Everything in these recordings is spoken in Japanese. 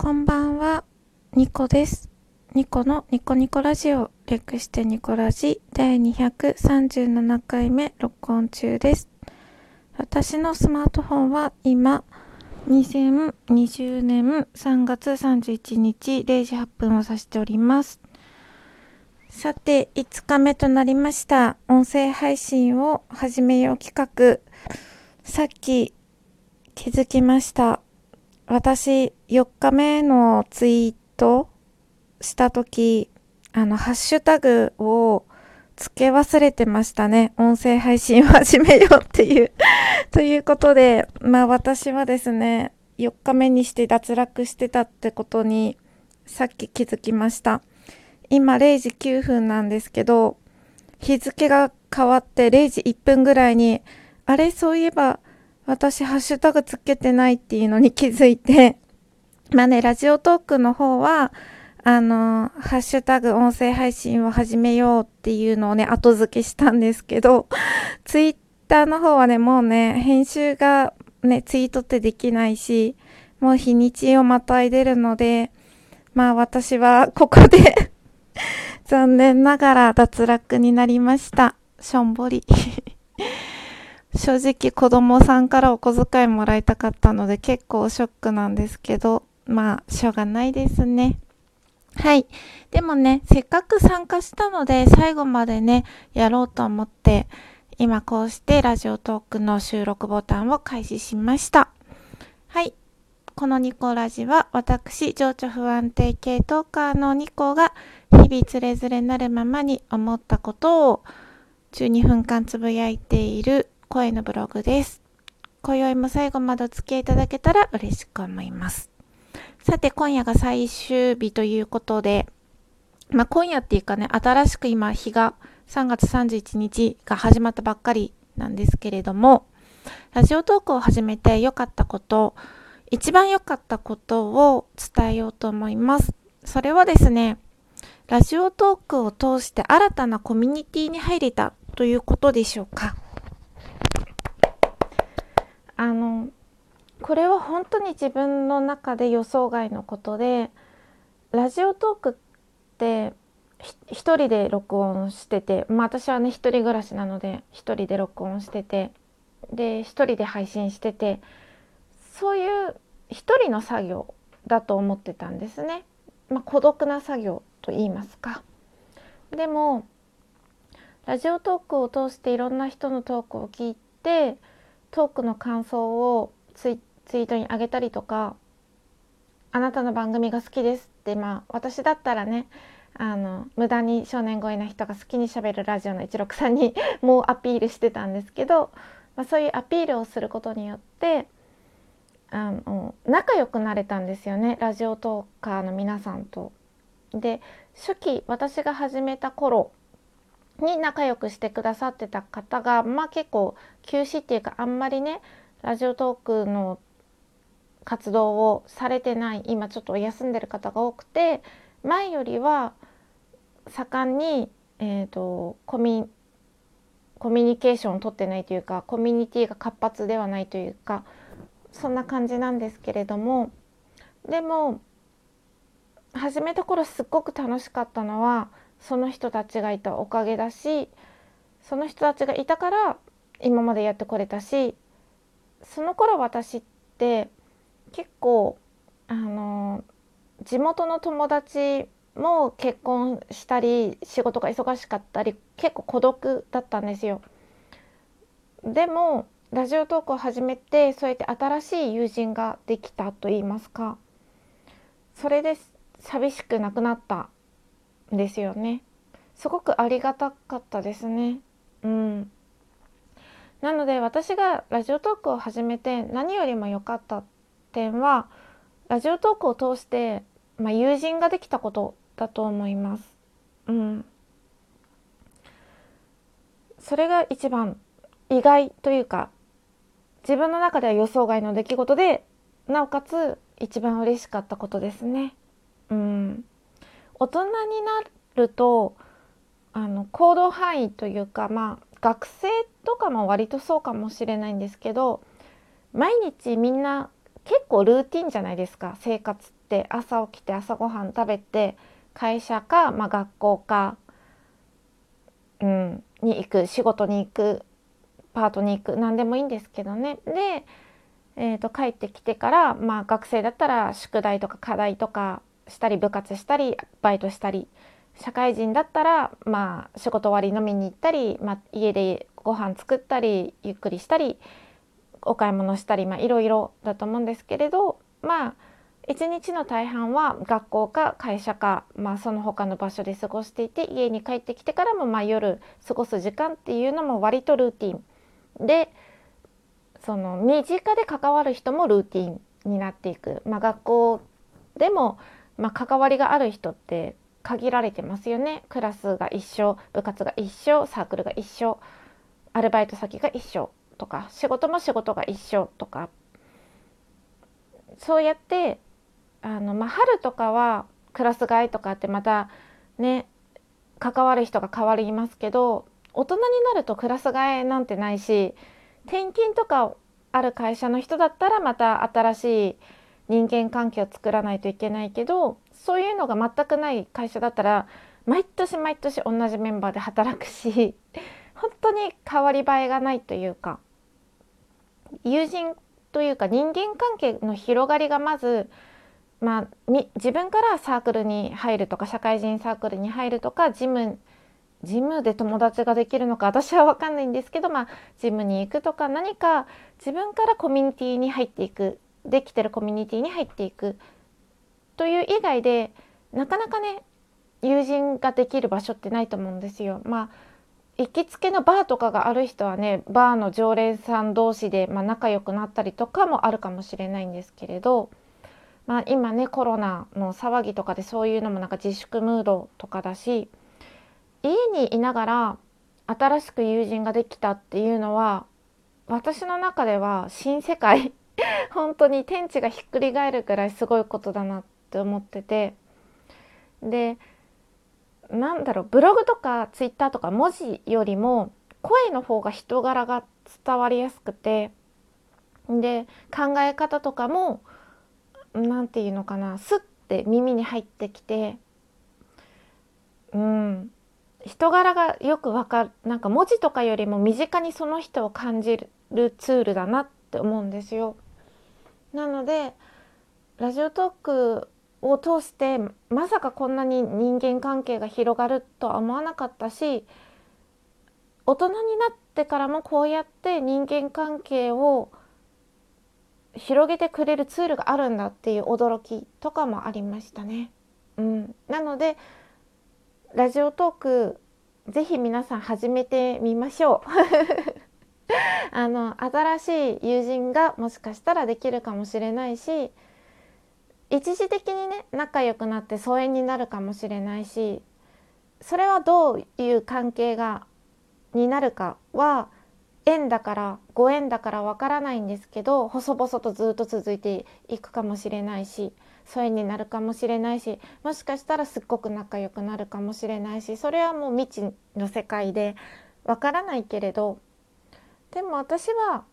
こんばんは、ニコです。ニコのニコニコラジオ、略してニコラジ第237回目録音中です。私のスマートフォンは今、2020年3月31日0時8分を指しております。さて、5日目となりました。音声配信を始めよう企画。さっき気づきました。私、4日目のツイートしたとき、あの、ハッシュタグを付け忘れてましたね。音声配信を始めようっていう。ということで、まあ私はですね、4日目にして脱落してたってことに、さっき気づきました。今0時9分なんですけど、日付が変わって0時1分ぐらいに、あれそういえば、私ハッシュタグつけてないっていうのに気づいて、まあね、ラジオトークの方は、あの、ハッシュタグ音声配信を始めようっていうのをね、後付けしたんですけど、ツイッターの方はね、もうね、編集がね、ツイートってできないし、もう日にちをまたいでるので、まあ私は ここで残念ながら脱落になりました。しょんぼり。正直子供さんからお小遣いもらいたかったので結構ショックなんですけど、まあ、しょうがないですね。はい。でもね、せっかく参加したので最後までね、やろうと思って、今こうしてラジオトークの収録ボタンを開始しました。はい。このニコラジは私、情緒不安定系トーカーのニコが日々つれづれなるままに思ったことを12分間つぶやいている声のブログです。今宵も最後までお付き合いいただけたら嬉しく思います。さて、今夜が最終日ということで、まあ今夜っていうかね、新しく今日が3月31日が始まったばっかりなんですけれども、ラジオトークを始めて良かったこと、一番良かったことを伝えようと思います。それはですね、ラジオトークを通して新たなコミュニティに入れたということでしょうか。あのこれは本当に自分の中で予想外のことでラジオトークって一人で録音してて、まあ、私はね一人暮らしなので一人で録音しててで一人で配信しててそういう一人の作業だと思ってたんですね。まあ、孤独な作業と言いますか。でもラジオトークを通していろんな人のトークを聞いてトークの感想をツイツイートに上げたりとか「あなたの番組が好きです」ってまあ私だったらねあの無駄に少年声な人が好きにしゃべるラジオの163に もうアピールしてたんですけど、まあ、そういうアピールをすることによってあの仲良くなれたんですよねラジオトーカーの皆さんと。で初期私が始めた頃に仲良くしてくださってた方がまあ結構休止っていうかあんまりねラジオトークの活動をされてない今ちょっと休んでる方が多くて前よりは盛んに、えーと、コミコミュニケーションを取ってないというかコミュニティが活発ではないというかそんな感じなんですけれどもでも始めた頃すっごく楽しかったのはその人たちがいたおかげだしその人たちがいたから今までやってこれたしその頃私って結構あの地元の友達も結婚したり仕事が忙しかったり結構孤独だったんですよ。でもラジオトークを始めてそうやって新しい友人ができたと言いますかそれで寂しくなくなったですよね。すごくありがたかったですね。うん。なので私がラジオトークを始めて何よりも良かった点はラジオトークを通して、まあ、友人ができたことだと思います。うん。それが一番意外というか自分の中では予想外の出来事でなおかつ一番嬉しかったことですね。うん。大人になるとあの行動範囲というかまあ学生とかも割とそうかもしれないんですけど毎日みんな結構ルーティンじゃないですか生活って。朝起きて朝ごはん食べて会社か、まあ、学校か、うん、に行く仕事に行くパートに行く何でもいいんですけどね。で、えーと、帰ってきてから、まあ、学生だったら宿題とか課題とかしたり部活したりバイトしたり社会人だったら、まあ、仕事終わり飲みに行ったり、まあ、家でご飯作ったりゆっくりしたりお買い物したり、まあ、いろいろだと思うんですけれどまあ一日の大半は学校か会社か、まあ、その他の場所で過ごしていて家に帰ってきてからもまあ夜過ごす時間っていうのも割とルーティン。でその身近で関わる人もルーティンになっていく、まあ、学校でも、まあ、関わりがある人って限られてますよね。クラスが一緒部活が一緒サークルが一緒アルバイト先が一緒とか仕事も仕事が一緒とか。そうやってあの、まあ、春とかはクラス替えとかってまたね関わる人が変わりますけど大人になるとクラス替えなんてないし転勤とかある会社の人だったらまた新しい人間関係を作らないといけないけどそういうのが全くない会社だったら毎年毎年同じメンバーで働くし 本当に変わり映えがないというか友人というか人間関係の広がりがまず、まあ、自分からサークルに入るとか社会人サークルに入るとかジムジムで友達ができるのか私は分かんないんですけど、まあ、ジムに行くとか何か自分からコミュニティに入っていくできてるコミュニティに入っていくという以外でなかなかね友人ができる場所ってないと思うんですよ。まあ行きつけのバーとかがある人はねバーの常連さん同士で、まあ、仲良くなったりとかもあるかもしれないんですけれど、まあ、今ねコロナの騒ぎとかでそういうのもなんか自粛ムードとかだし家にいながら新しく友人ができたっていうのは私の中では新世界 本当に天地がひっくり返るくらいすごいことだなって思っててでなんだろうブログとかツイッターとか文字よりも声の方が人柄が伝わりやすくてで考え方とかも何て言うのかなスッて耳に入ってきてうん人柄がよくわかるなんか文字とかよりも身近にその人を感じるツールだなって思うんですよ。なのでラジオトークを通してまさかこんなに人間関係が広がるとは思わなかったし大人になってからもこうやって人間関係を広げてくれるツールがあるんだっていう驚きとかもありましたね。うん、なのでラジオトークぜひ皆さん始めてみましょう。あの新しい友人がもしかしたらできるかもしれないし一時的にね仲良くなって疎遠になるかもしれないしそれはどういう関係がになるかは縁だからご縁だからわからないんですけど細々とずっと続いていくかもしれないし疎遠になるかもしれないしもしかしたらすっごく仲良くなるかもしれないしそれはもう未知の世界でわからないけれどでも私は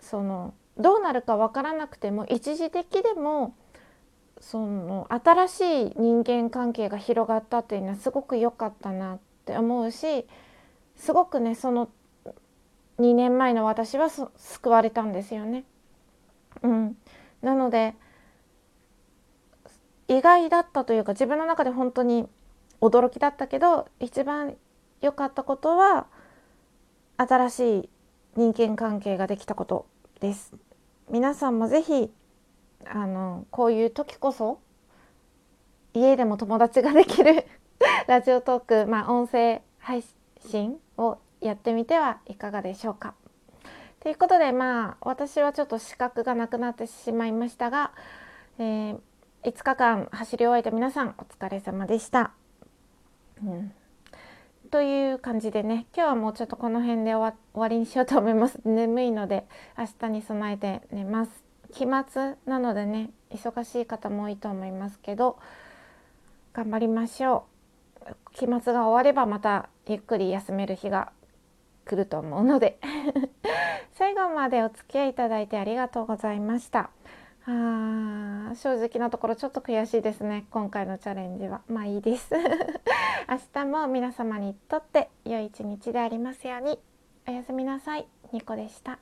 そのどうなるかわからなくても一時的でもその新しい人間関係が広がったっていうのはすごく良かったなって思うしすごくねその2年前の私は救われたんですよね。うん、なので意外だったというか自分の中で本当に驚きだったけど一番良かったことは新しい人間関係ができたことです。皆さんもぜひあのこういう時こそ家でも友達ができる ラジオトーク、まあ、音声配信をやってみてはいかがでしょうか。ということでまあ私はちょっと資格がなくなってしまいましたが、えー、5日間走り終えた皆さんお疲れ様でした。うんという感じでね今日はもうちょっとこの辺で終わりにしようと思います。眠いので明日に備えて寝ます。期末なのでね忙しい方も多いと思いますけど頑張りましょう。期末が終わればまたゆっくり休める日が来ると思うので。最後までお付き合いいただいてありがとうございました。あ正直なところちょっと悔しいですね。今回のチャレンジは。まあいいです。明日も皆様にとって良い一日でありますように。おやすみなさい。ニコでした。